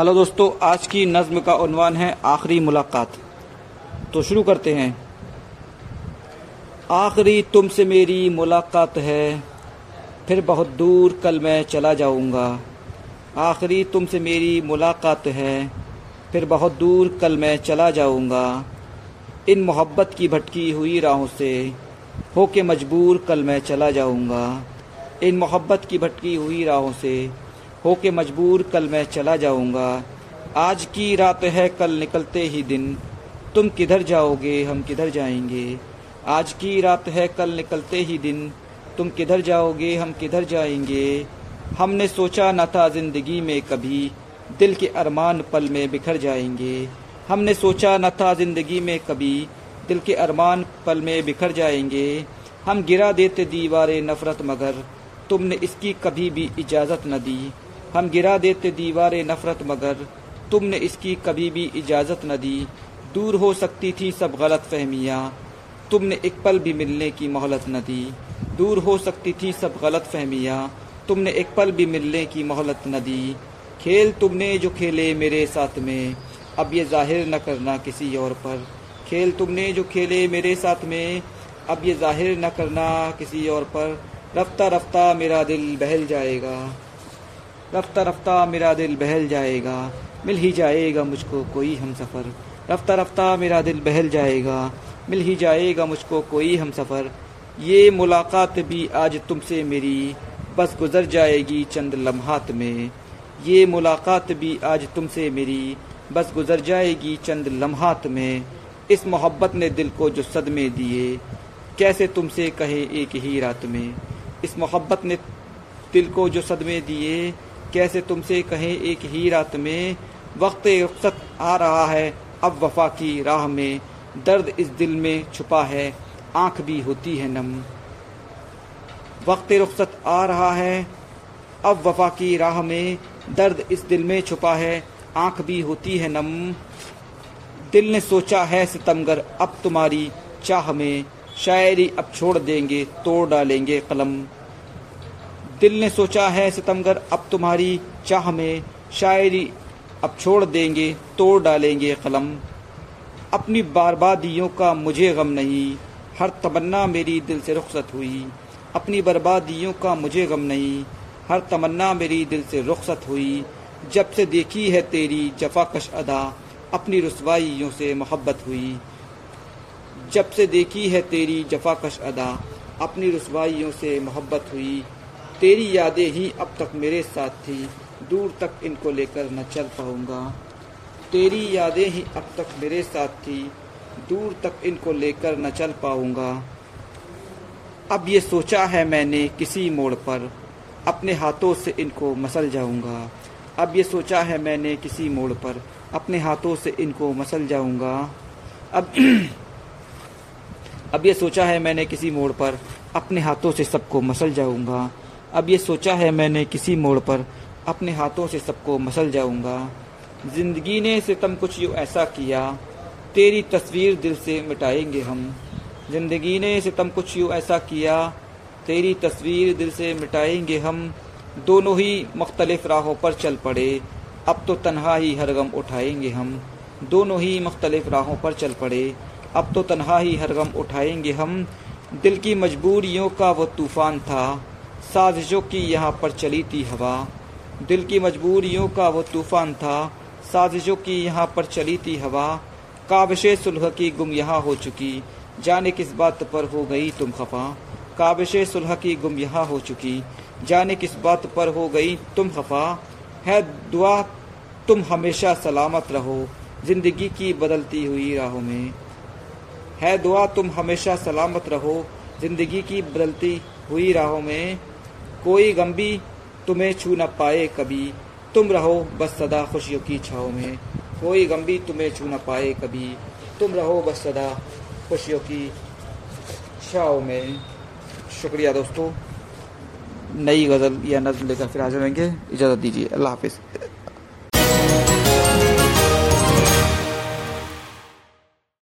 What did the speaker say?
Hello दोस्तों, आज की नज्म का उन्वान है आखिरी मुलाकात। तो शुरू करते हैं। आखिरी तुमसे मेरी मुलाकात है, फिर बहुत दूर कल मैं चला जाऊँगा। आखिरी तुमसे मेरी मुलाकात है, फिर बहुत दूर कल मैं चला जाऊँगा। इन मोहब्बत की भटकी हुई राहों से हो के मजबूर कल मैं चला जाऊँगा। इन मोहब्बत की भटकी हुई राहों से हो के मजबूर कल मैं चला जाऊँगा। आज की रात है, कल निकलते ही दिन। तुम किधर जाओगे, हम किधर जाएँगे? आज की रात है, कल निकलते ही दिन। तुम किधर जाओगे, हम किधर जाएँगे? हमने सोचा न था ज़िंदगी में कभी। दिल के अरमान पल में बिखर जाएँगे। हमने सोचा न था ज़िंदगी में कभी। दिल के अरमान पल में बिखर जाएँगे। हम गिरा देते दीवारें नफरत मगर। तुमने इसकी कभी भी इजाज़त न दी। हम गिरा देते दीवार नफरत मगर, तुमने इसकी कभी भी इजाज़त न दी। दूर हो सकती थी सब गलत फहमियाँ, तुमने एक पल भी मिलने की मोहलत न दी। दूर हो सकती थी सब गलत फहमियाँ, तुमने एक पल भी मिलने की मोहलत न दी। खेल तुमने जो खेले मेरे साथ में, अब ये ज़ाहिर न करना किसी और पर। खेल तुमने जो खेले मेरे साथ में, अब ये ज़ाहिर न करना किसी और पर। रफ्ता रफ्ता मेरा दिल बहल जाएगा। रफ्ता रफ्ता मेरा दिल बहल जाएगा। मिल ही जाएगा मुझको कोई हम सफ़र रफ्ता रफ्ता मेरा दिल बहल जाएगा। मिल ही जाएगा मुझको कोई हम सफ़र ये मुलाकात भी आज तुमसे मेरी। बस गुजर जाएगी चंद लम्हात में। ये मुलाकात भी आज तुमसे मेरी। बस गुजर जाएगी चंद लम्हात में। इस मोहब्बत ने दिल को जो सदमे दिए। कैसे तुमसे कहे एक ही रात में। इस मोहब्बत ने दिल को जो सदमे दिए। कैसे तुमसे कहें, एक ही रात में वक्त रुखसत आ रहा है, अब वफा की राह में दर्द इस दिल में छुपा है, आँख भी होती है नम। वक्त रुखसत आ रहा है, अब वफा की राह में दर्द इस दिल में छुपा है, आँख भी होती है नम। दिल ने सोचा है सितमगर, अब तुम्हारी चाह में शायरी अब छोड़ देंगे, तोड़ डालेंगे कलम। दिल ने सोचा है, सितमगर, अब तुम्हारी चाह में शायरी अब छोड़ देंगे, तोड़ डालेंगे कलम। अपनी बर्बादियों का मुझे गम नहीं, हर तमन्ना मेरी दिल से रुखसत हुई। अपनी बर्बादियों का मुझे गम नहीं, हर तमन्ना मेरी दिल से रुखसत हुई। जब से देखी है तेरी जफाकश अदा, अपनी रसवाइयों से मोहब्बत हुई। जब से देखी है तेरी जफाकश अदा, अपनी रसवाइयों से मोहब्बत हुई। तेरी यादें ही अब तक मेरे साथ थी। दूर तक इनको लेकर न चल पाऊँगा। तेरी यादें ही अब तक मेरे साथ थी। दूर तक इनको लेकर न चल पाऊँगा। अब ये सोचा है मैंने किसी मोड़ पर। अपने हाथों से इनको मसल जाऊँगा। अब ये सोचा है मैंने किसी मोड़ पर। अपने हाथों से इनको मसल जाऊँगा। अब अब ये सोचा है मैंने किसी मोड़ पर। अपने हाथों से सबको मसल जाऊँगा। अब ये सोचा है मैंने किसी मोड़ पर, अपने हाथों से सबको मसल जाऊँगा। ज़िंदगी ने सितम कुछ यूँ ऐसा किया, तेरी तस्वीर दिल से मिटाएँगे हम। ज़िंदगी ने सितम कुछ यूँ ऐसा किया, तेरी तस्वीर दिल से मिटाएँगे हम। दोनों ही मुख्तलिफ़ राहों पर चल पड़े, अब तो तनहा ही हर गम उठाएँगे हम। दोनों ही मुख्तलिफ़ राहों पर चल पड़े, अब तो तनहा ही हर गम उठाएँगे हम। दिल की मजबूरियों का वो तूफ़ान था साजिशों की यहाँ पर चली थी हवा। दिल की मजबूरियों का वो तूफ़ान था। साजिशों की यहाँ पर चली थी हवा। काबिश सुलह की गुम यहाँ हो चुकी। जाने किस बात पर हो गई तुम खफा? काबिश सुलह की गुम यहाँ हो चुकी। जाने किस बात पर हो गई तुम खफा? है दुआ, तुम हमेशा सलामत रहो। ज़िंदगी की बदलती हुई राहों में। है दुआ, तुम हमेशा सलामत रहो। ज़िंदगी की बदलती हुई राहों में। कोई गम भी तुम्हें छू न पाए कभी। तुम रहो बस सदा खुशियों की छाओ में। कोई गम भी तुम्हें छू न पाए कभी। तुम रहो बस सदा खुशियों की छाओ में। शुक्रिया दोस्तों। नई गज़ल या नज़म लेकर फिर हाजिर होंगे इजाज़त दीजिए। अल्लाह हाफिज़।